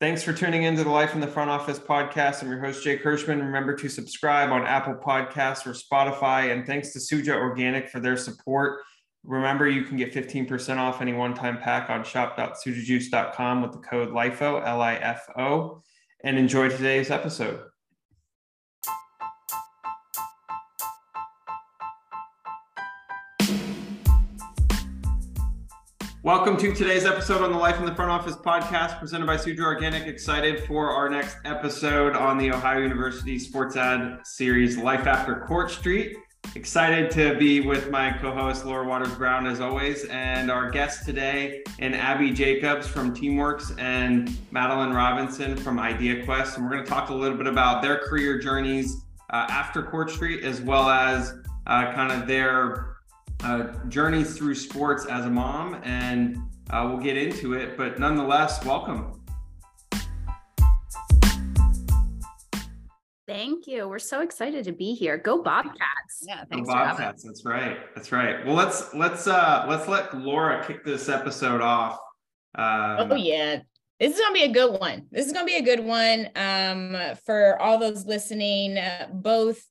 Thanks for tuning into the Life in the Front Office podcast. I'm your host, Jake Hirschman. Remember to subscribe on Apple Podcasts or Spotify. And thanks to Suja Organic for their support. Remember, you can get 15% off any one time pack on shop.sujajuice.com with the code LIFO, L I F O. And enjoy today's episode. Welcome to today's episode on the Life in the Front Office podcast presented by Suja Organic. Excited for our next episode on the Ohio University Sports Ad Series Life After Court Street. Excited to be with my co host Laura Waters Brown as always, and our guest today, and Abby Jacobs from Teamworks and Madeline Robinson from IdeaQuest. And we're going to talk a little bit about their career journeys uh, after Court Street, as well as uh, kind of their uh, journey through sports as a mom, and uh, we'll get into it. But nonetheless, welcome. Thank you. We're so excited to be here. Go Bobcats. Yeah, thanks Go Bobcats. That's right. That's right. Well, let's let's uh let's let Laura kick this episode off. Um, oh yeah. This is gonna be a good one. This is gonna be a good one um, for all those listening, uh, both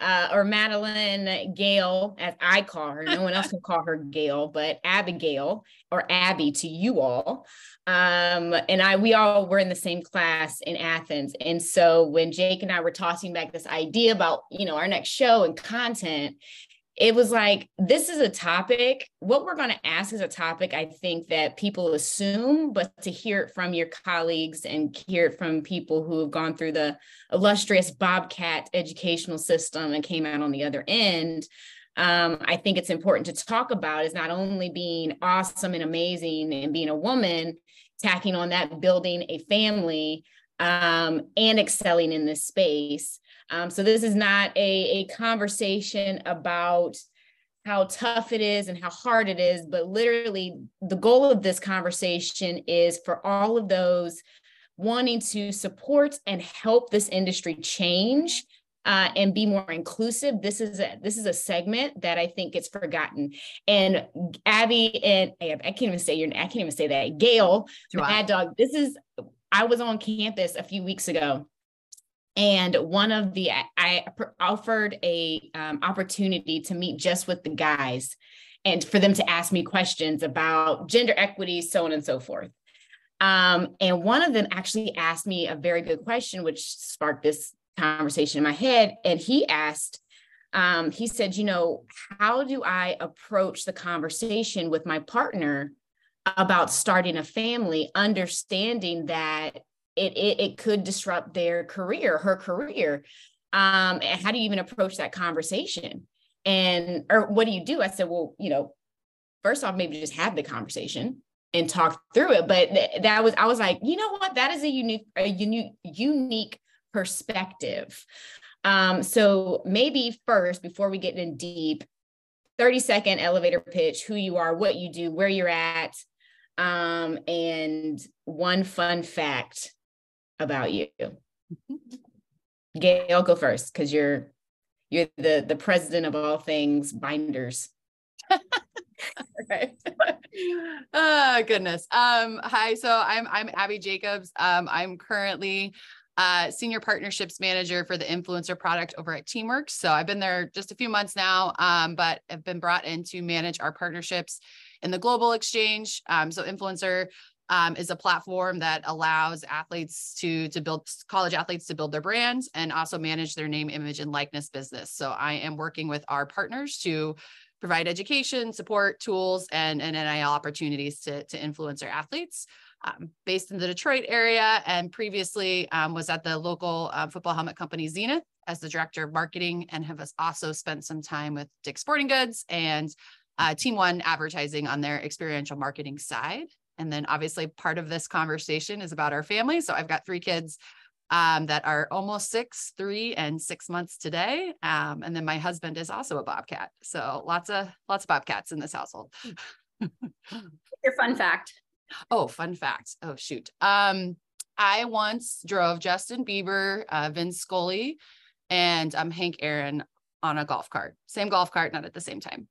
uh, or Madeline Gail, as I call her. No one else can call her Gail, but Abigail or Abby to you all. Um, and I, we all were in the same class in Athens. And so when Jake and I were tossing back this idea about, you know, our next show and content, it was like this is a topic what we're going to ask is a topic i think that people assume but to hear it from your colleagues and hear it from people who have gone through the illustrious bobcat educational system and came out on the other end um, i think it's important to talk about is not only being awesome and amazing and being a woman tacking on that building a family um, and excelling in this space um, so this is not a, a conversation about how tough it is and how hard it is, but literally the goal of this conversation is for all of those wanting to support and help this industry change uh, and be more inclusive. This is a this is a segment that I think gets forgotten. And Abby and I can't even say your I can't even say that Gail, Mad Dog. This is I was on campus a few weeks ago and one of the i offered a um, opportunity to meet just with the guys and for them to ask me questions about gender equity so on and so forth. Um, and one of them actually asked me a very good question which sparked this conversation in my head. And he asked um, he said you know how do i approach the conversation with my partner about starting a family understanding that it, it, it could disrupt their career, her career. Um, how do you even approach that conversation? And or what do you do? I said, well, you know, first off, maybe just have the conversation and talk through it. But th- that was I was like, you know what? That is a unique, a unique, unique perspective. Um, so maybe first, before we get in deep, 30 second elevator pitch, who you are, what you do, where you're at, um, and one fun fact about you. Gail, go first because you're you're the the president of all things binders. right. oh goodness. Um, hi, so I'm I'm Abby Jacobs. Um, I'm currently uh, senior partnerships manager for the influencer product over at Teamworks. So I've been there just a few months now, um, but have been brought in to manage our partnerships in the global exchange. Um, so influencer um, is a platform that allows athletes to to build college athletes to build their brands and also manage their name, image, and likeness business. So I am working with our partners to provide education, support, tools, and, and NIL opportunities to, to influencer athletes. Um, based in the Detroit area and previously um, was at the local uh, football helmet company Xenith as the director of marketing and have also spent some time with Dick's Sporting Goods and uh, Team One Advertising on their experiential marketing side. And then obviously part of this conversation is about our family. So I've got three kids um, that are almost six, three, and six months today. Um, and then my husband is also a bobcat. So lots of lots of bobcats in this household. Your fun fact. Oh, fun fact. Oh shoot. Um, I once drove Justin Bieber, uh, Vince Scully, and um, Hank Aaron on a golf cart. Same golf cart, not at the same time.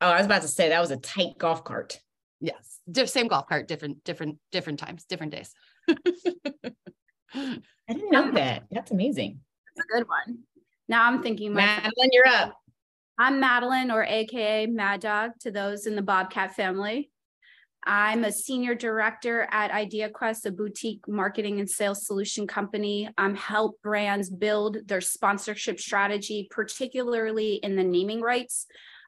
Oh, I was about to say that was a tight golf cart. Yes. Same golf cart, different, different, different times, different days. I didn't know that. That's amazing. That's a good one. Now I'm thinking, Madeline, you're up. I'm Madeline, or AKA Mad Dog, to those in the Bobcat family. I'm a senior director at IdeaQuest, a boutique marketing and sales solution company. I'm help brands build their sponsorship strategy, particularly in the naming rights.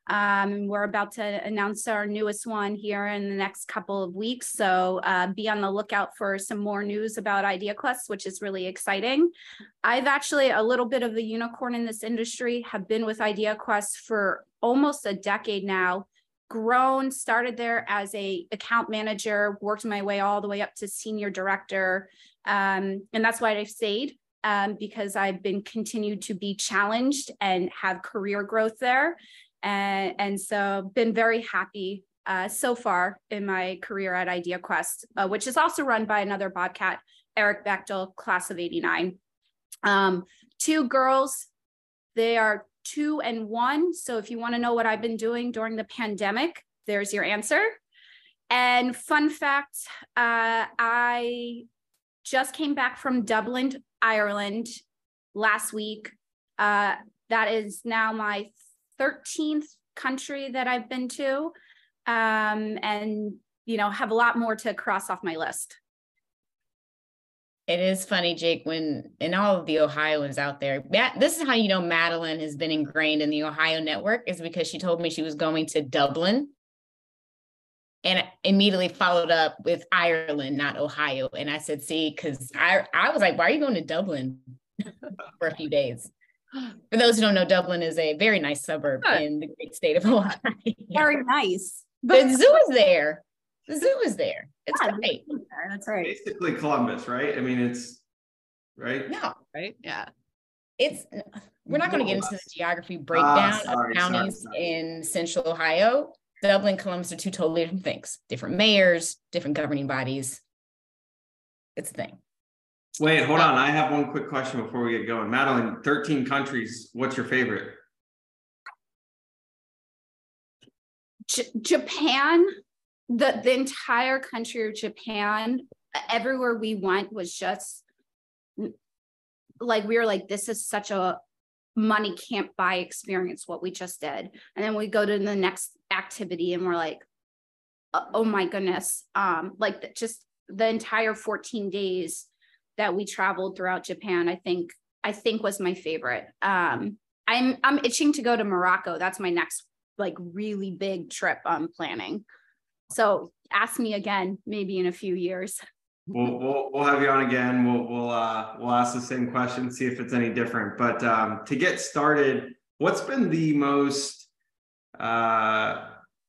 Um, we're about to announce our newest one here in the next couple of weeks. So uh, be on the lookout for some more news about IdeaQuest, which is really exciting. I've actually a little bit of a unicorn in this industry, have been with IdeaQuest for almost a decade now grown started there as a account manager worked my way all the way up to senior director um, and that's why i've stayed um, because i've been continued to be challenged and have career growth there and, and so been very happy uh, so far in my career at IdeaQuest, uh, which is also run by another Bobcat, Eric Bechtel, class of 89. Um, two girls, they are two and one. So if you want to know what I've been doing during the pandemic, there's your answer. And fun fact, uh, I just came back from Dublin, Ireland last week. Uh, that is now my 13th country that I've been to. Um, and, you know, have a lot more to cross off my list. It is funny, Jake, when and all of the Ohioans out there, Matt, this is how you know Madeline has been ingrained in the Ohio network, is because she told me she was going to Dublin and immediately followed up with Ireland, not Ohio. And I said, see, because I, I was like, why are you going to Dublin for a few days? For those who don't know, Dublin is a very nice suburb in the great state of Ohio. Very nice. But The zoo is there. The zoo is there. It's yeah, great. That's right. Basically Columbus, right? I mean, it's right. No, right? Yeah. It's we're not going to get into the geography ah, breakdown sorry, of counties sorry, sorry. in central Ohio. Dublin, Columbus are two totally different things. Different mayors, different governing bodies. It's a thing. Wait, hold on. I have one quick question before we get going. Madeline, 13 countries. What's your favorite? J- Japan the the entire country of Japan, everywhere we went was just like we were like, this is such a money can't buy experience what we just did and then we go to the next activity and we're like oh my goodness um like just the entire 14 days that we traveled throughout japan i think i think was my favorite um i'm i'm itching to go to morocco that's my next like really big trip i'm planning so ask me again, maybe in a few years. We'll, we'll, we'll have you on again. We'll, we'll, uh, we'll ask the same question, see if it's any different. But um, to get started, what's been the most, uh,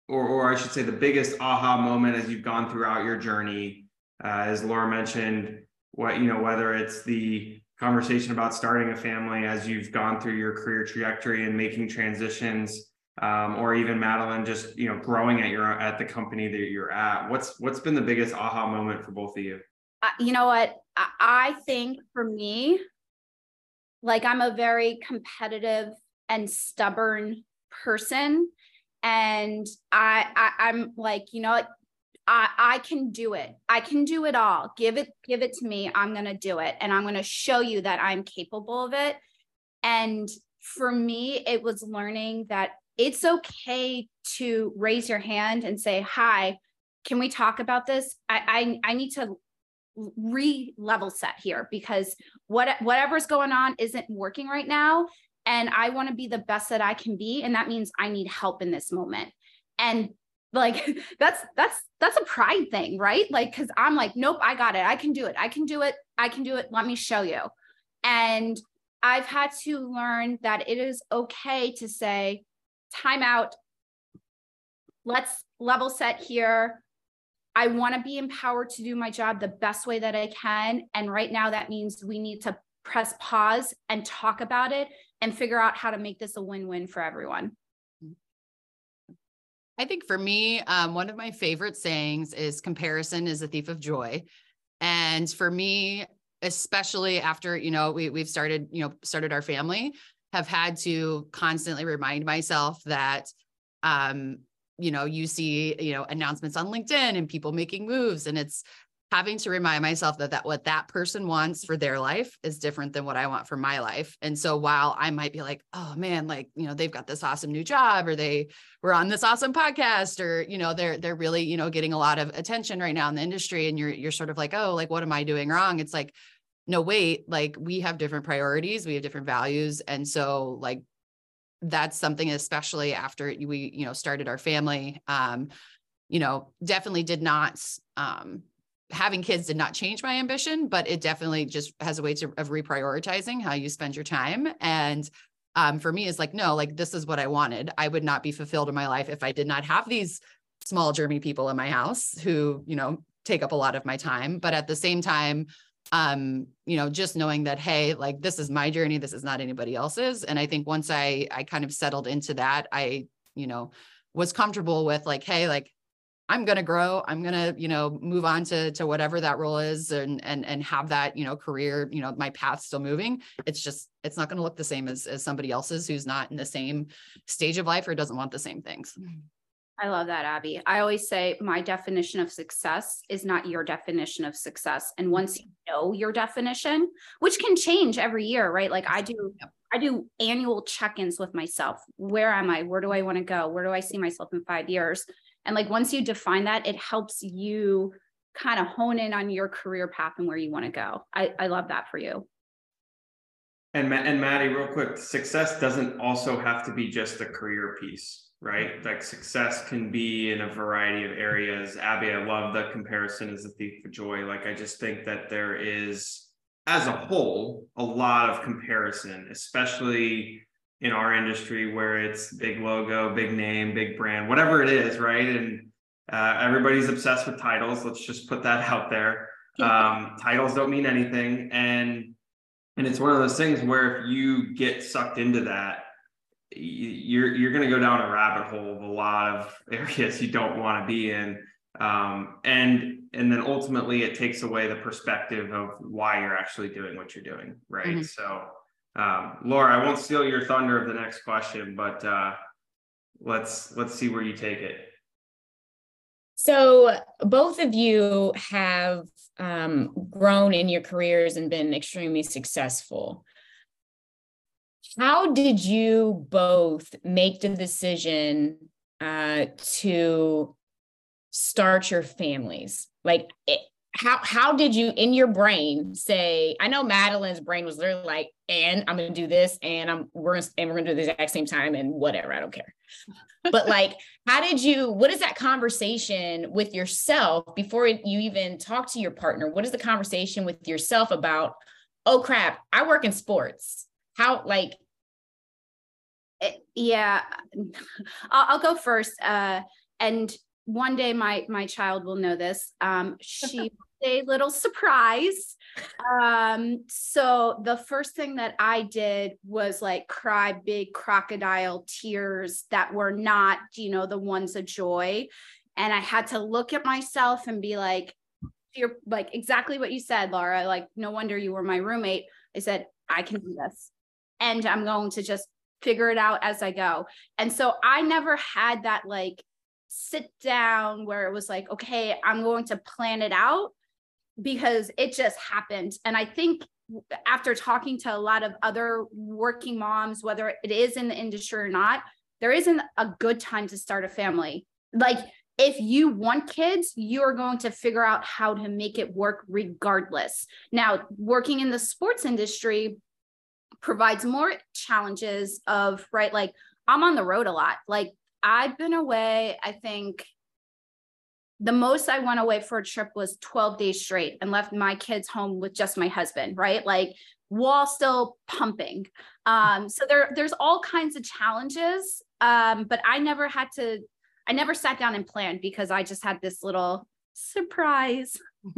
or, or I should say, the biggest aha moment as you've gone throughout your journey? Uh, as Laura mentioned, what you know, whether it's the conversation about starting a family as you've gone through your career trajectory and making transitions um, or even Madeline, just you know, growing at your at the company that you're at. What's what's been the biggest aha moment for both of you? Uh, you know what? I, think for me, like I'm a very competitive and stubborn person, and I, I I'm like you know I, I can do it. I can do it all. Give it, give it to me. I'm going to do it. And I'm going to show you that I'm capable of it. And for me, it was learning that it's okay to raise your hand and say, Hi, can we talk about this? I, I, I need to re-level set here because what whatever's going on isn't working right now and i want to be the best that i can be and that means i need help in this moment and like that's that's that's a pride thing right like because i'm like nope i got it i can do it i can do it i can do it let me show you and i've had to learn that it is okay to say time out. Let's level set here. I want to be empowered to do my job the best way that I can. And right now, that means we need to press pause and talk about it and figure out how to make this a win win for everyone. I think for me, um, one of my favorite sayings is comparison is a thief of joy. And for me, especially after, you know, we, we've started, you know, started our family, have had to constantly remind myself that um, you know, you see, you know, announcements on LinkedIn and people making moves and it's having to remind myself that that what that person wants for their life is different than what I want for my life. And so while I might be like, oh man, like, you know, they've got this awesome new job or they were on this awesome podcast or, you know, they're they're really, you know, getting a lot of attention right now in the industry and you're you're sort of like, oh, like what am I doing wrong? It's like no wait, like we have different priorities, we have different values and so like that's something especially after we you know started our family um you know definitely did not um having kids did not change my ambition but it definitely just has a way to, of reprioritizing how you spend your time. And um for me is like no like this is what i wanted. I would not be fulfilled in my life if i did not have these small germy people in my house who you know take up a lot of my time. But at the same time um you know just knowing that hey like this is my journey this is not anybody else's. And i think once i i kind of settled into that i you know was comfortable with like hey like i'm going to grow i'm going to you know move on to to whatever that role is and and and have that you know career you know my path still moving it's just it's not going to look the same as as somebody else's who's not in the same stage of life or doesn't want the same things mm-hmm. I love that, Abby. I always say my definition of success is not your definition of success. And mm-hmm. once you know your definition, which can change every year, right? Like I do, I do annual check-ins with myself. Where am I? Where do I want to go? Where do I see myself in five years? And like once you define that, it helps you kind of hone in on your career path and where you want to go. I, I love that for you. And and Maddie, real quick, success doesn't also have to be just a career piece right? Like success can be in a variety of areas. Abby, I love the comparison as a thief for joy. Like I just think that there is, as a whole, a lot of comparison, especially in our industry where it's big logo, big name, big brand, whatever it is, right? And uh, everybody's obsessed with titles. Let's just put that out there. Um, titles don't mean anything, and and it's one of those things where if you get sucked into that, you're you're going to go down a rabbit hole of a lot of areas you don't want to be in um, and and then ultimately it takes away the perspective of why you're actually doing what you're doing right mm-hmm. so um, laura i won't steal your thunder of the next question but uh, let's let's see where you take it so both of you have um, grown in your careers and been extremely successful how did you both make the decision uh, to start your families? Like, how how did you in your brain say? I know Madeline's brain was literally like, "And I'm going to do this, and I'm we're gonna, and we're going to do the exact same time, and whatever. I don't care." but like, how did you? What is that conversation with yourself before you even talk to your partner? What is the conversation with yourself about? Oh crap! I work in sports. How like yeah I'll, I'll, go first uh, and one day my my child will know this um, she a little surprise. Um, so the first thing that i did was like cry big crocodile tears that were not you know the ones of joy. And i had to look at myself and be like you're like exactly what you said laura. Like no wonder you were my roommate. I said i can do this. And i'm going to just figure it out as I go. And so I never had that like sit down where it was like, okay, I'm going to plan it out because it just happened. And I think after talking to a lot of other working moms, whether it is in the industry or not, there isn't a good time to start a family. Like if you want kids, you're going to figure out how to make it work regardless. Now, working in the sports industry, provides more challenges of right like i'm on the road a lot like i've been away i think the most i went away for a trip was 12 days straight and left my kids home with just my husband right? Like while still pumping. Um so there there's all kinds of challenges um but i never had to i never sat down and planned because i just had this little surprise.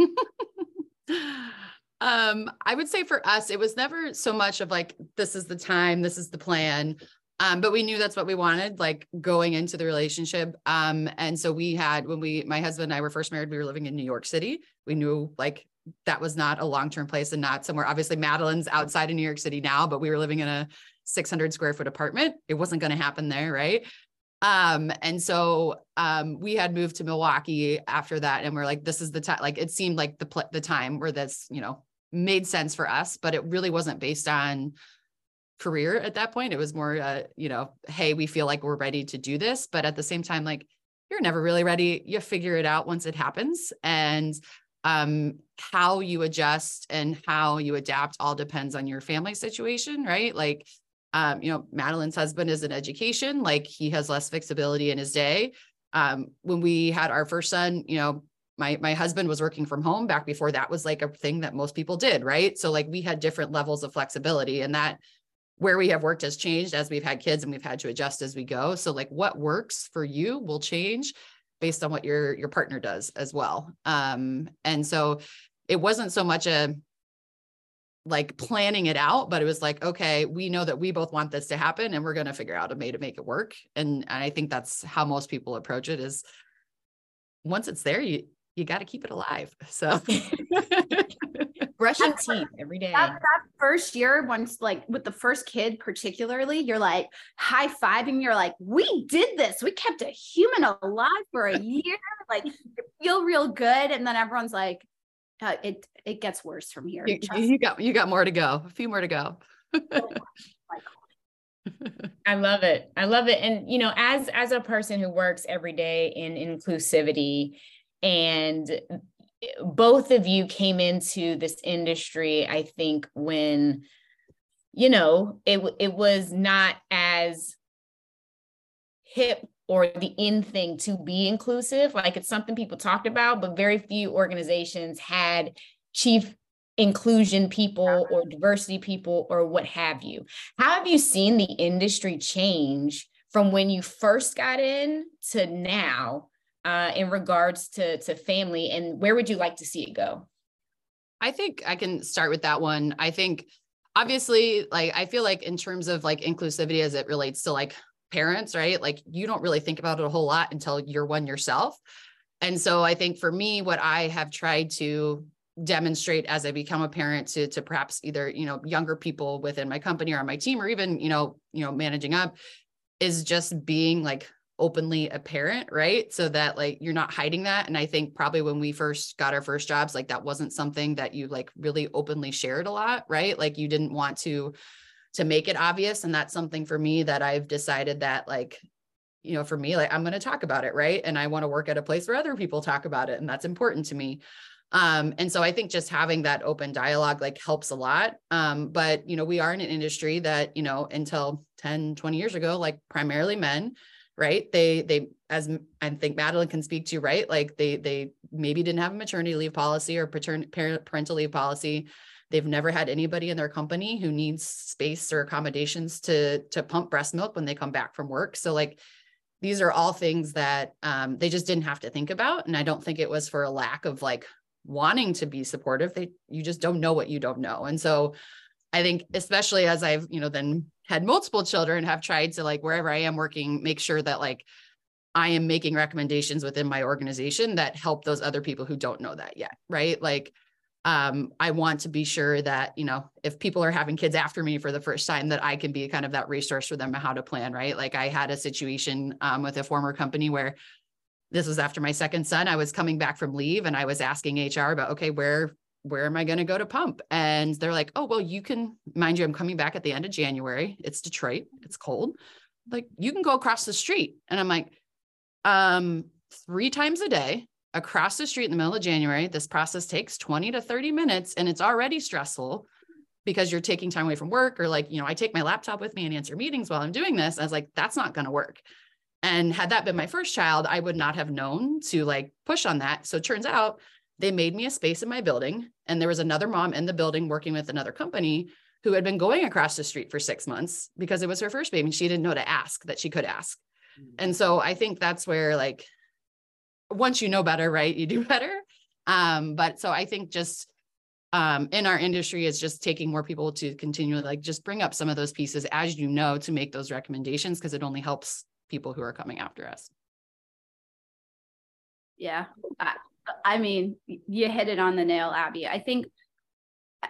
Um, I would say for us, it was never so much of like, this is the time, this is the plan. Um, but we knew that's what we wanted, like going into the relationship. Um, and so we had when we, my husband and I were first married, we were living in New York City. We knew like that was not a long-term place and not somewhere. Obviously, Madeline's outside of New York City now, but we were living in a 600 square foot apartment. It wasn't going to happen there, right? Um, and so um, we had moved to Milwaukee after that, and we're like, this is the time. Like it seemed like the pl- the time where this, you know, made sense for us, but it really wasn't based on career at that point. It was more, uh, you know, hey, we feel like we're ready to do this, but at the same time, like you're never really ready. You figure it out once it happens, and um, how you adjust and how you adapt all depends on your family situation, right? Like um, you know, Madeline's husband is in education, like he has less flexibility in his day. Um, when we had our first son, you know, my my husband was working from home back before that was like a thing that most people did, right? So like we had different levels of flexibility and that where we have worked has changed as we've had kids and we've had to adjust as we go. So like what works for you will change based on what your your partner does as well. Um, and so it wasn't so much a like planning it out, but it was like, okay, we know that we both want this to happen and we're going to figure out a way to make it work. And, and I think that's how most people approach it is once it's there, you, you got to keep it alive. So brushing teeth every day. That, that, first year, once like with the first kid, particularly, you're like high fiving. You're like, we did this. We kept a human alive for a year. like, feel real good. And then everyone's like, uh, it it gets worse from here. You, you, got you got more to go. A few more to go. I love it. I love it. And you know, as as a person who works every day in inclusivity and both of you came into this industry I think when you know, it it was not as hip or the in thing to be inclusive. Like it's something people talked about, but very few organizations had chief inclusion people or diversity people or what have you. How have you seen the industry change from when you first got in to now uh, in regards to, to family? And where would you like to see it go? I think I can start with that one. I think obviously like i feel like in terms of like inclusivity as it relates to like parents, right? Like you don't really think about it a whole lot until you're one yourself. And so I think for me, what I have tried to demonstrate as I become a parent to, to perhaps either, you know, younger people within my company or on my team, or even, you know, you know, managing up is just being like openly apparent, right? So that like you're not hiding that. And I think probably when we first got our first jobs, like that wasn't something that you like really openly shared a lot, right? Like you didn't want to to make it obvious and that's something for me that I've decided that like you know for me like I'm going to talk about it right and I want to work at a place where other people talk about it and that's important to me um and so I think just having that open dialogue like helps a lot um but you know we are in an industry that you know until 10 20 years ago like primarily men right they they as i think madeline can speak to right like they they maybe didn't have a maternity leave policy or parental leave policy They've never had anybody in their company who needs space or accommodations to to pump breast milk when they come back from work. So like these are all things that um, they just didn't have to think about. And I don't think it was for a lack of like wanting to be supportive. They you just don't know what you don't know. And so I think especially as I've, you know, then had multiple children, have tried to like wherever I am working, make sure that like I am making recommendations within my organization that help those other people who don't know that yet. Right. Like um, I want to be sure that, you know, if people are having kids after me for the first time, that I can be kind of that resource for them on how to plan, right? Like I had a situation um, with a former company where this was after my second son. I was coming back from leave and I was asking HR about, okay, where where am I going to go to pump? And they're like, oh, well, you can, mind you, I'm coming back at the end of January. It's Detroit. It's cold. Like you can go across the street. And I'm like, um, three times a day across the street in the middle of January. This process takes 20 to 30 minutes and it's already stressful because you're taking time away from work or like, you know, I take my laptop with me and answer meetings while I'm doing this. I was like, that's not going to work. And had that been my first child, I would not have known to like push on that. So it turns out they made me a space in my building. And there was another mom in the building working with another company who had been going across the street for six months because it was her first baby she didn't know to ask that she could ask. Mm. And so I think that's where like once you know better, right, you do better. Um, but so I think just um, in our industry is just taking more people to continually like just bring up some of those pieces as you know to make those recommendations because it only helps people who are coming after us. Yeah, I, I mean, you hit it on the nail, Abby. I think, uh,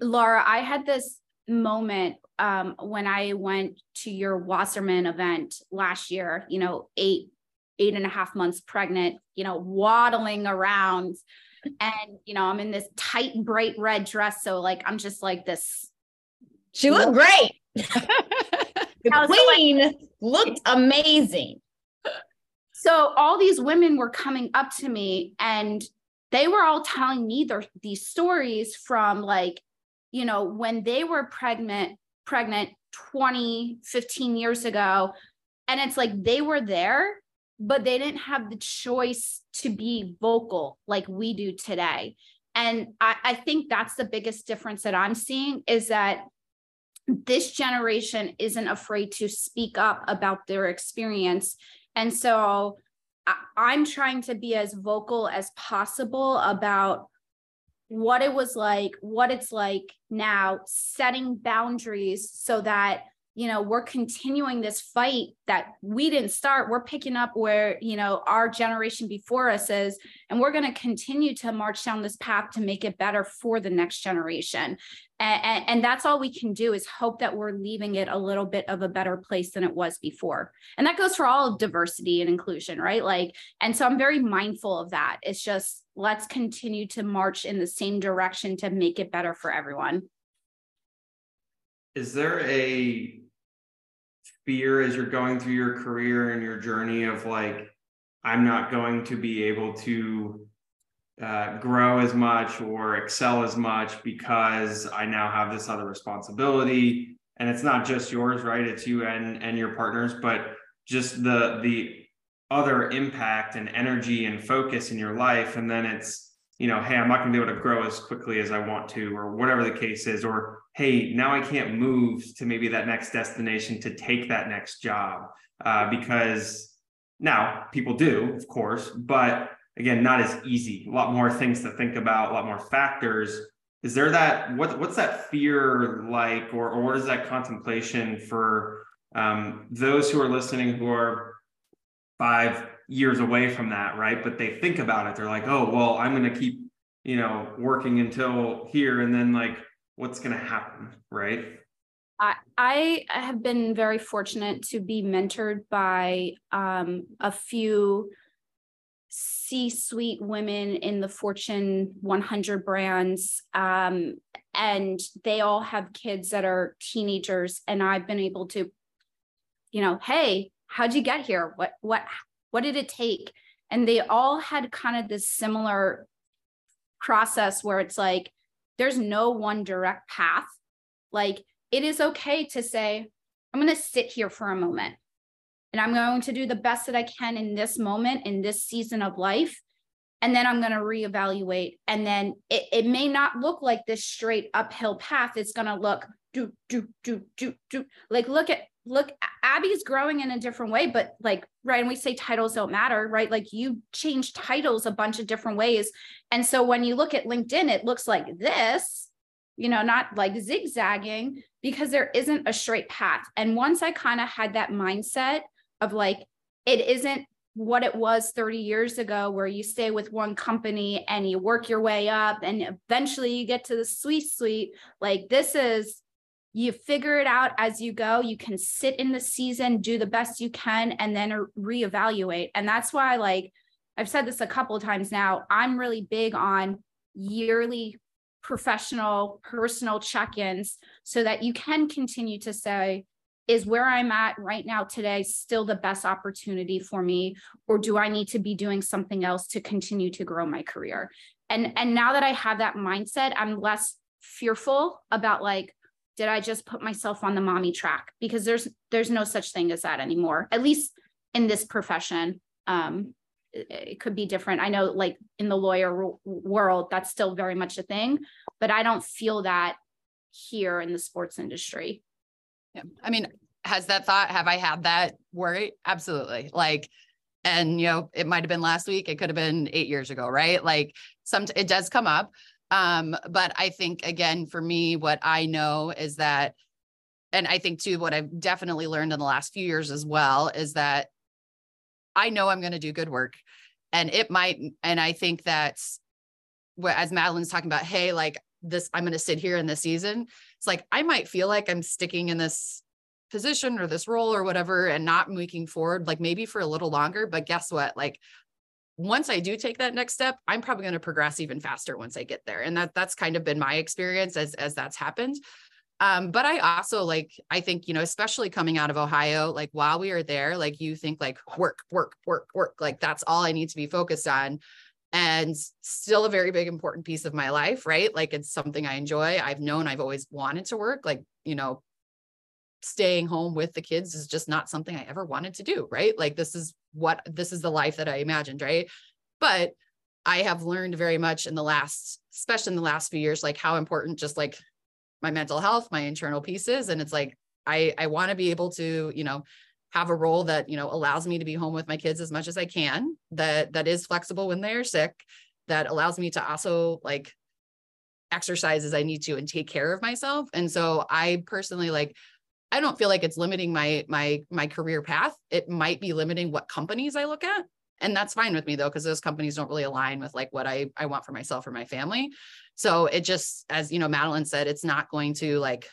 Laura, I had this moment um, when I went to your Wasserman event last year, you know, eight, eight and a half months pregnant, you know, waddling around. And, you know, I'm in this tight, bright red dress. So, like, I'm just like this. She looked great. the queen looked amazing. So, all these women were coming up to me and they were all telling me their, these stories from like you know, when they were pregnant, pregnant 20, 15 years ago. And it's like they were there, but they didn't have the choice to be vocal like we do today. And I, I think that's the biggest difference that I'm seeing is that this generation isn't afraid to speak up about their experience. And so I'm trying to be as vocal as possible about what it was like, what it's like now, setting boundaries so that you know we're continuing this fight that we didn't start. We're picking up where you know our generation before us is and we're going to continue to march down this path to make it better for the next generation. And, and, and, that's all we can do is hope that we're leaving it a little bit of a better place than it was before. And that goes for all diversity and inclusion right? Like and so i'm very mindful of that. It's just let's continue to march in the same direction to make it better for everyone is there a fear as you're going through your career and your journey of like i'm not going to be able to uh, grow as much or excel as much because i now have this other responsibility? And it's not just yours right? It's you and and your partners but just the the other impact and energy and focus in your life. And then it's you know, hey, I'm not going to be able to grow as quickly as I want to, or whatever the case is, or hey, now I can't move to maybe that next destination to take that next job uh, because now people do, of course, but again, not as easy. A lot more things to think about, a lot more factors. Is there that what what's that fear like, or or what is that contemplation for um, those who are listening who are five years away from that, right? But they think about it. They're like, oh, well, I'm going to keep, you know, working until here. And then, like, what's going to happen, right? I, I have been very fortunate to be mentored by um, a few C suite women in the Fortune 100 brands. Um, and they all have kids that are teenagers. And I've been able to, you know, hey, how'd you get here? What, what, what did it take? And they all had kind of this similar process where it's like, there's no one direct path. Like, it is okay to say, I'm going to sit here for a moment and I'm going to do the best that I can in this moment, in this season of life. And then I'm going to reevaluate. And then it, it may not look like this straight uphill path. It's going to look do, do, do, do, do. Like, look at look abby's growing in a different way but like right and we say titles don't matter right? Like you change titles a bunch of different ways. And so when you look at linkedin it looks like this you know not like zigzagging because there isn't a straight path. And once i kind of had that mindset of like it isn't what it was 30 years ago where you stay with one company and you work your way up and eventually you get to the sweet suite like this is you figure it out as you go. You can sit in the season do the best you can and then reevaluate. And that's why like i've said this a couple of times now i'm really big on yearly professional personal check-ins so that you can continue to say is where i'm at right now today still the best opportunity for me or do i need to be doing something else to continue to grow my career? And and now that i have that mindset i'm less fearful about like did I just put myself on the mommy track? Because there's there's no such thing as that anymore. At least in this profession, um, it, it could be different. I know, like in the lawyer world, that's still very much a thing, but I don't feel that here in the sports industry. Yeah, I mean, has that thought? Have I had that worry? Absolutely. Like, and you know, it might have been last week. It could have been eight years ago, right? Like, some it does come up. Um, but I think again, for me, what I know is that, and I think too, what I've definitely learned in the last few years as well is that I know I'm going to do good work. And it might, and I think that's what, as Madeline's talking about, hey, like this I'm going to sit here in this season. It's like I might feel like I'm sticking in this position or this role or whatever and not moving forward like maybe for a little longer but guess what like once I do take that next step I'm probably going to progress even faster once I get there and that that's kind of been my experience as as that's happened um, but I also like, I think, you know, especially coming out of Ohio, like while we are there, like you think like work, work, work, work, like that's all I need to be focused on. And still a very big important piece of my life, right? Like it's something I enjoy. I've known I've always wanted to work, like, you know, staying home with the kids is just not something I ever wanted to do, right? Like this is what this is the life that I imagined, right? But I have learned very much in the last, especially in the last few years, like how important just like my mental health, my internal pieces. And it's like, I, I want to be able to, you know, have a role that, you know, allows me to be home with my kids as much as I can, that, that is flexible when they're sick, that allows me to also like exercise as I need to and take care of myself. And so I personally like, I don't feel like it's limiting my my my career path. It might be limiting what companies I look at. And that's fine with me though, because those companies don't really align with like what I, I want for myself or my family. So it just, as you know, Madeline said, it's not going to like,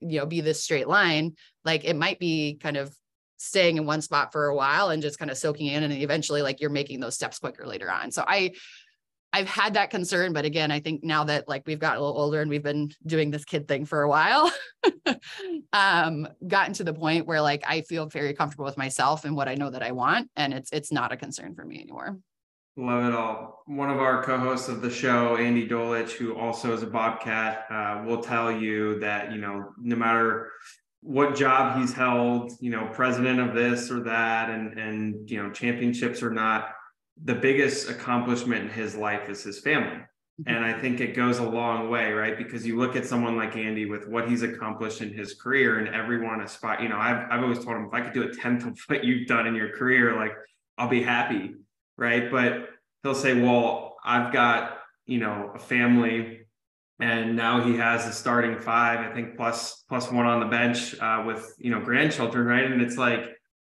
you know, be this straight line. Like it might be kind of staying in one spot for a while and just kind of soaking in and eventually like you're making those steps quicker later on. So I I've had that concern, but again, I think now that like we've got a little older and we've been doing this kid thing for a while, um, gotten to the point where like I feel very comfortable with myself and what I know that I want, and it's it's not a concern for me anymore. Love it all. One of our co-hosts of the show, Andy Dolich, who also is a Bobcat, uh, will tell you that you know no matter what job he's held, you know, president of this or that, and and you know championships or not, the biggest accomplishment in his life is his family. Mm-hmm. And I think it goes a long way, right? Because you look at someone like Andy with what he's accomplished in his career, and everyone aspire. You know, I've I've always told him if I could do a tenth of what you've done in your career, like I'll be happy right? But he'll say, well, I've got, you know, a family and now he has a starting five, I think plus plus one on the bench uh, with, you know, grandchildren, right? And it's like,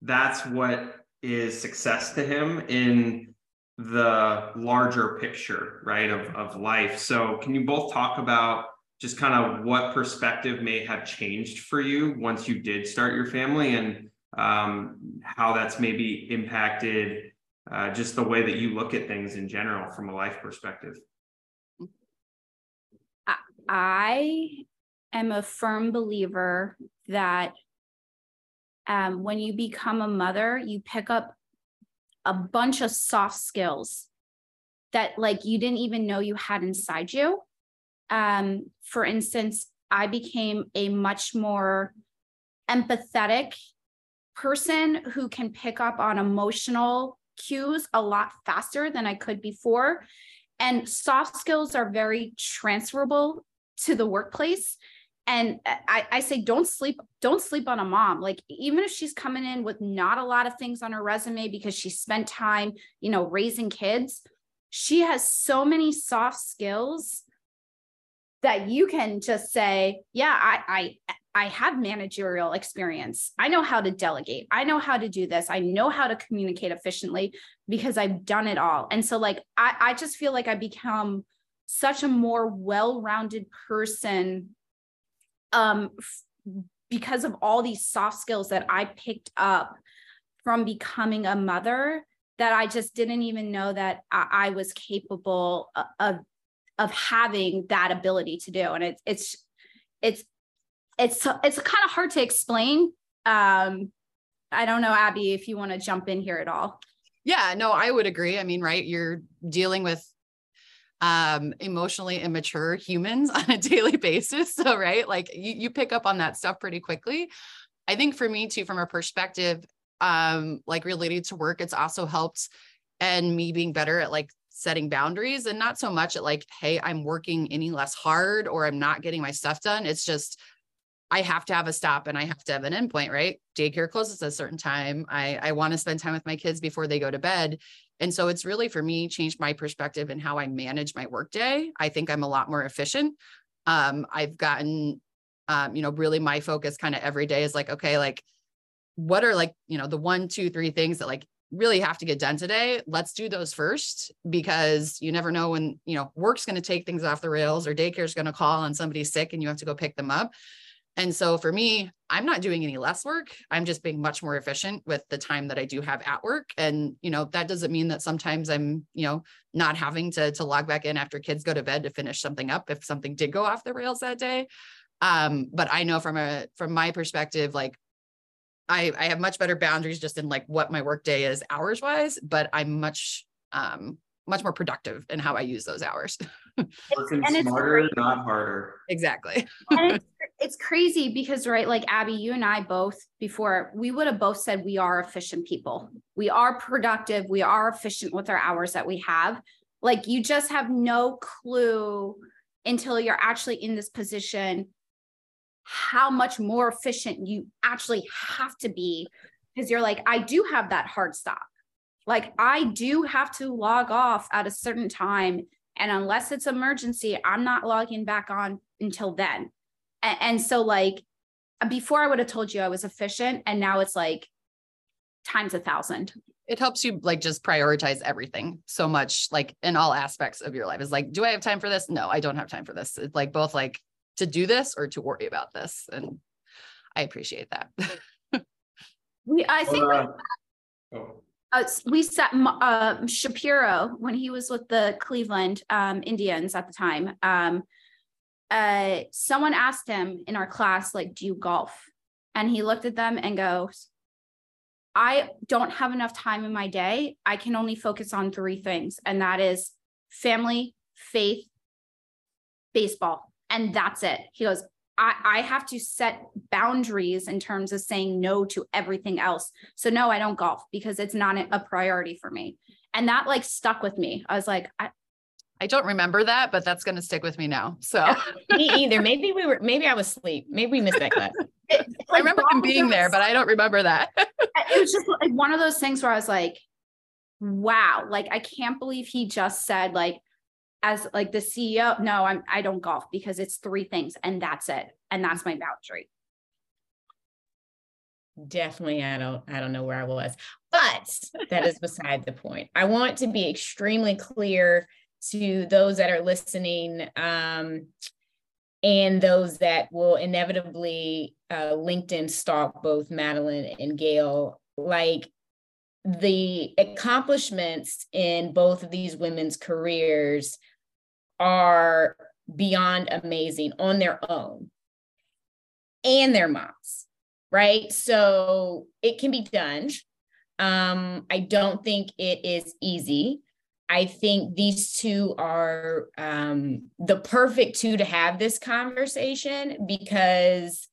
that's what is success to him in the larger picture, right, of, of life. So can you both talk about just kind of what perspective may have changed for you once you did start your family and um, how that's maybe impacted uh, just the way that you look at things in general from a life perspective? I am a firm believer that um, when you become a mother, you pick up a bunch of soft skills that like you didn't even know you had inside you. Um, for instance, I became a much more empathetic person who can pick up on emotional cues a lot faster than I could before. And soft skills are very transferable to the workplace. And uh, I, I say, don't sleep, don't sleep on a mom. Like, even if she's coming in with not a lot of things on her resume because she spent time, you know, raising kids, she has so many soft skills that you can just say, yeah, I, I I have managerial experience. I know how to delegate. I know how to do this. I know how to communicate efficiently because I've done it all. And so, like, I, I just feel like I become such a more well-rounded person um, f- because of all these soft skills that I picked up from becoming a mother that I just didn't even know that I, I was capable of of having that ability to do. And it's it's it's it's it's kind of hard to explain. Um, I don't know, Abby, if you want to jump in here at all. Yeah, no, I would agree. I mean, right, you're dealing with um emotionally immature humans on a daily basis so right like you, you pick up on that stuff pretty quickly i think for me too from a perspective um like related to work it's also helped and me being better at like setting boundaries and not so much at like hey i'm working any less hard or i'm not getting my stuff done it's just I have to have a stop and I have to have an endpoint, right? Daycare closes at a certain time. I, I want to spend time with my kids before they go to bed. And so it's really for me changed my perspective and how I manage my workday. I think I'm a lot more efficient. Um, I've gotten, um, you know, really my focus kind of every day is like, okay, like what are like, you know, the one, two, three things that like really have to get done today, let's do those first because you never know when, you know, work's going to take things off the rails or daycare's going to call and somebody's sick and you have to go pick them up. And so for me, I'm not doing any less work. I'm just being much more efficient with the time that I do have at work. And, you know, that doesn't mean that sometimes I'm, you know, not having to, to log back in after kids go to bed to finish something up if something did go off the rails that day. Um, but I know from a, from my perspective, like I, I have much better boundaries just in like what my workday is hours wise, but I'm much, um, much more productive in how I use those hours. Working smarter, not harder. Exactly. and it's, it's crazy because, right, like Abby, you and I both before we would have both said we are efficient people. We are productive. We are efficient with our hours that we have. Like you just have no clue until you're actually in this position how much more efficient you actually have to be because you're like, I do have that hard stop. Like I do have to log off at a certain time. And unless it's emergency, I'm not logging back on until then. And, and so like before I would have told you I was efficient and now it's like times a thousand. It helps you like just prioritize everything so much, like in all aspects of your life. Is like, do I have time for this? No, I don't have time for this. It's like both like to do this or to worry about this. And I appreciate that. we, I think uh, oh. Uh, we sat uh, Shapiro when he was with the Cleveland um, Indians at the time. Um, uh, someone asked him in our class, like, do you golf? And he looked at them and goes, I don't have enough time in my day. I can only focus on three things, and that is family, faith, baseball and that's it. He goes, I, I have to set boundaries in terms of saying no to everything else. So no, I don't golf because it's not a priority for me. And that like stuck with me. I was like, I, I don't remember that, but that's going to stick with me now. So me either. Maybe we were, maybe I was asleep. Maybe we missed that class. It, like, I remember him being there, but I don't remember that. it was just like one of those things where I was like, wow, like I can't believe he just said like, as like the CEO, no, I'm I don't golf because it's three things and that's it. And that's my boundary. Definitely, I don't I don't know where I was, but that is beside the point. I want to be extremely clear to those that are listening um, and those that will inevitably uh, LinkedIn stalk both Madeline and Gail. Like the accomplishments in both of these women's careers are beyond amazing on their own and their moms, right? So it can be done. Um, I don't think it is easy. I think these two are um, the perfect two to have this conversation because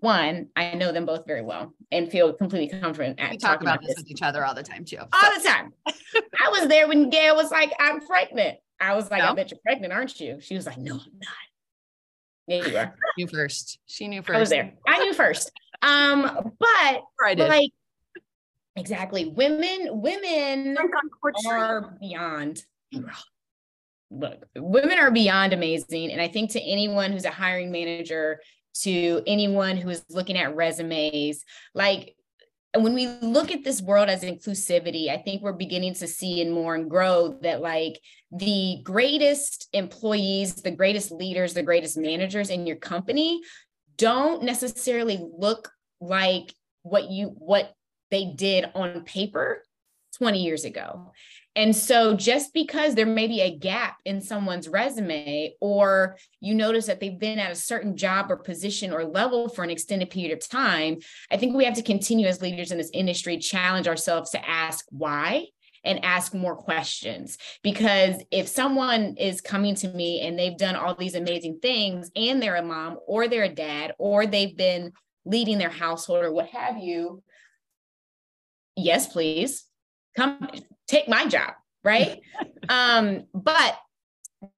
one, I know them both very well and feel completely confident we talk about, about this, with each other all the time too. All so. the time. I was there when Gail was like, I'm pregnant. I was like, no? I bet you're pregnant, aren't you? She was like, No, I'm not. Yeah, you are. knew first. She knew first. I was there. I knew first. Um, but, but like exactly, women, women are beyond. Look, women are beyond amazing. And I think to anyone who's a hiring manager, to anyone who is looking at resumes, like when we look at this world as inclusivity, I think we're beginning to see and more and grow that like the greatest employees, the greatest leaders, the greatest managers in your company don't necessarily look like what you what they did on paper 20 years ago. And so just because there may be a gap in someone's resume, or you notice that they've been at a certain job or position or level for an extended period of time, I think we have to continue as leaders in this industry, challenge ourselves to ask why and ask more questions. Because if someone is coming to me and they've done all these amazing things and they're a mom or they're a dad or they've been leading their household or what have you, yes, please come take my job, right? um, but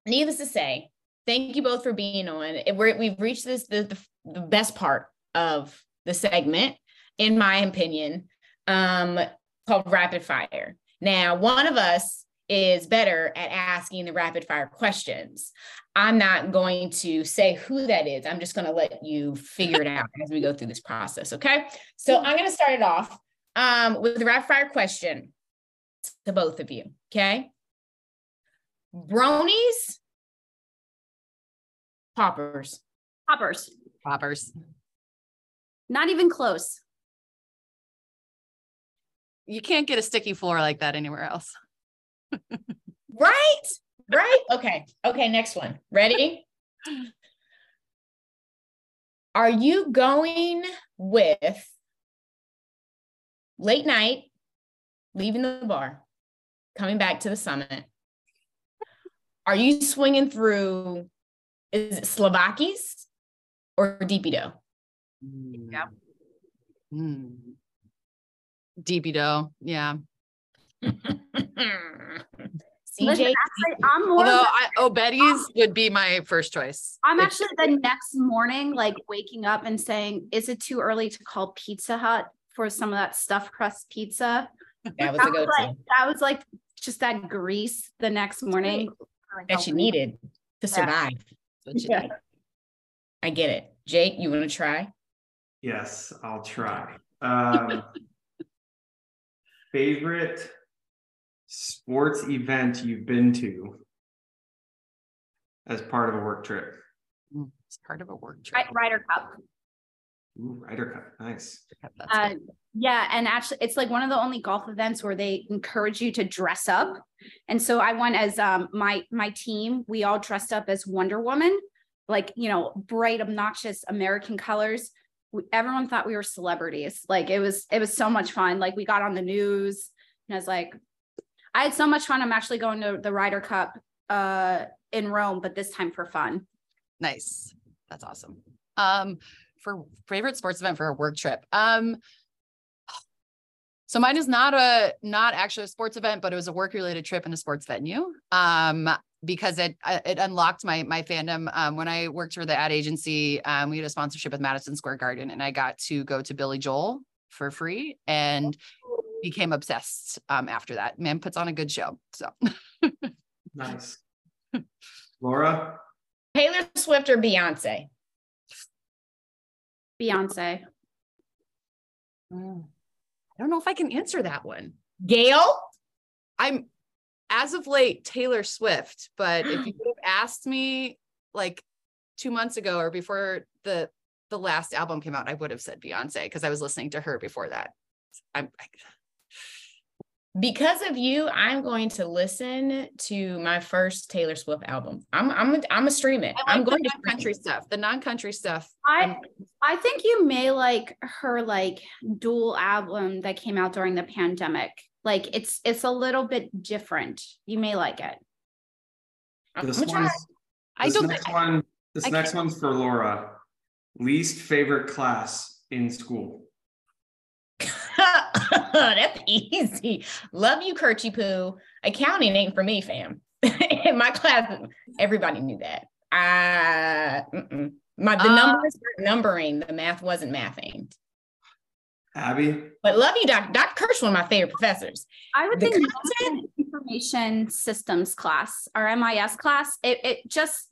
needless to say, thank you both for being on. We're, we've reached this the, the, the best part of the segment, in my opinion, um, called rapid fire. Now, one of us is better at asking the rapid fire questions. I'm not going to say who that is. I'm just going to let you figure it out as we go through this process. Okay. So I'm going to start it off um, with the rapid fire question to both of you. Okay. Broney's, Pawpurrs. Pawpurrs. Pawpurrs. Not even close. You can't get a sticky floor like that anywhere else. right? Right? Okay. Okay. Next one. Ready? Are you going with late night, leaving the bar, coming back to the summit? Are you swinging through, is it Souvlaki's or DP Dough? Yeah. Mm. DP Dough. Yeah. CJ. Listen, actually, I'm more. Although of I, oh, Betty's would be my first choice. I'm If- actually the next morning, like waking up and saying, is it too early to call Pizza Hut for some of that stuffed crust pizza? That was That a was go-to like, that was like just that grease the next morning. that you needed to survive. what Yeah. need. I get it. Jake, you want to try? Yes, I'll try. Um, favorite sports event you've been to as part of a work trip? Mm, It's part of a work trip. Right, Ryder Cup. Ooh, Ryder Cup, nice. Uh, yeah, and actually, it's like one of the only golf events where they encourage you to dress up. And so I went as um my my team. We all dressed up as Wonder Woman, like you know, bright, obnoxious American colors. We, everyone thought we were celebrities. Like it was it was so much fun. Like we got on the news, and I was like, I had so much fun. I'm actually going to the Ryder Cup uh in Rome, but this time for fun. Nice. That's awesome. Um, for favorite sports event for a work trip. Um, so mine is not a not actually a sports event, but it was a work related trip in a sports venue. Um, because it uh, it unlocked my my fandom. Um, when I worked for the ad agency, um, we had a sponsorship with Madison Square Garden, and I got to go to Billy Joel for free and became obsessed um after that. Man puts on a good show. So Nice. Laura? Taylor Swift or Beyonce? Beyonce. Mm. I don't know if I can answer that one. Gail? I'm as of late Taylor Swift, but if you would have asked me like two months ago or before the the last album came out, I would have said Beyonce because I was listening to her before that. I'm I, Because of you, I'm going to listen to my first Taylor Swift album. I'm I'm a, I'm a stream it. I I'm going the to non-country stuff. The non-country stuff. I I'm- I think you may like her like dual album that came out during the pandemic. Like it's it's a little bit different. You may like it. I'm This gonna one's, I this don't next think- one, this I next one's for Laura. Least favorite class in school. That's easy. Love you, Kirchy Poo. Accounting ain't for me, fam. In my class, everybody knew that. Uh, mm-mm. my the Uh, numbers were numbering. The math wasn't mathing. Abby? But love you, Dr. Dr. Kirsch, one of my favorite professors. I would The think content- information systems class or MIS class. It it just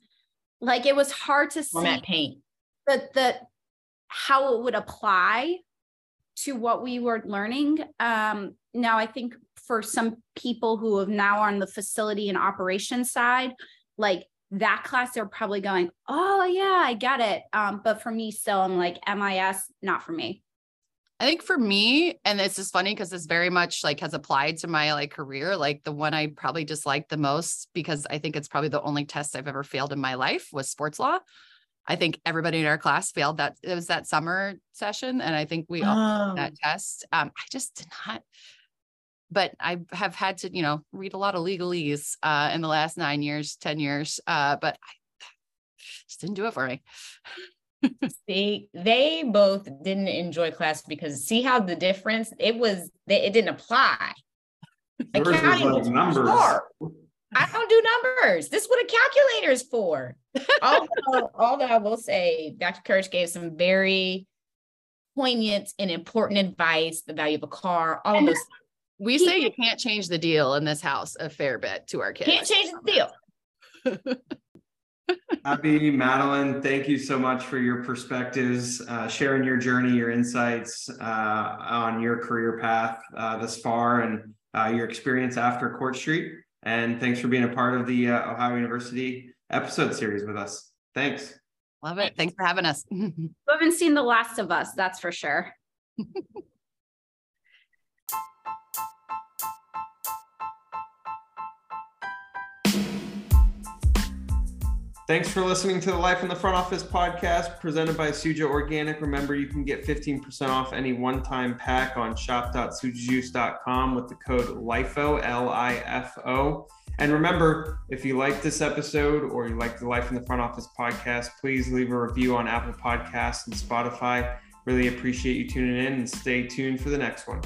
like it was hard to see Format paint. the the how it would apply to what we were learning. Um, now I think for some people who have now on the facility and operations side, like that class, they're probably going, "Oh yeah, I get it." Um, but for me, still, I'm like MIS, not for me. I think for me, and this is funny because this very much like has applied to my like career. Like the one I probably disliked the most because I think it's probably the only test I've ever failed in my life was sports law. I think everybody in our class failed that. It was that summer session, and I think we all Oh, that test. Um, I just did not. But I have had to, you know, read a lot of legalese uh, in the last nine years, ten years. Uh, but I just didn't do it for me. see, they both didn't enjoy class because see how the difference it was. They, it didn't apply. Yours is Accounting like was numbers. hard. I don't do numbers. This is what a calculator is for. although, although I will say, Dr. Kirsch gave some very poignant and important advice, the value of a car, all of those. We say you can't change the deal in this house a fair bit to our kids. Can't change the deal. Abby, Madeline, thank you so much for your perspectives, uh, sharing your journey, your insights uh, on your career path uh, thus far, and uh, your experience after Court Street. And thanks for being a part of the uh, Ohio University episode series with us. Thanks. Love it. Thanks for having us. You haven't seen The Last of Us, that's for sure. Thanks for listening to the Life in the Front Office podcast presented by Suja Organic. Remember, you can get 15% off any one time pack on shop.sujajuice.com with the code LIFO, L I F O. And remember, if you like this episode or you like the Life in the Front Office podcast, please leave a review on Apple Podcasts and Spotify. Really appreciate you tuning in and stay tuned for the next one.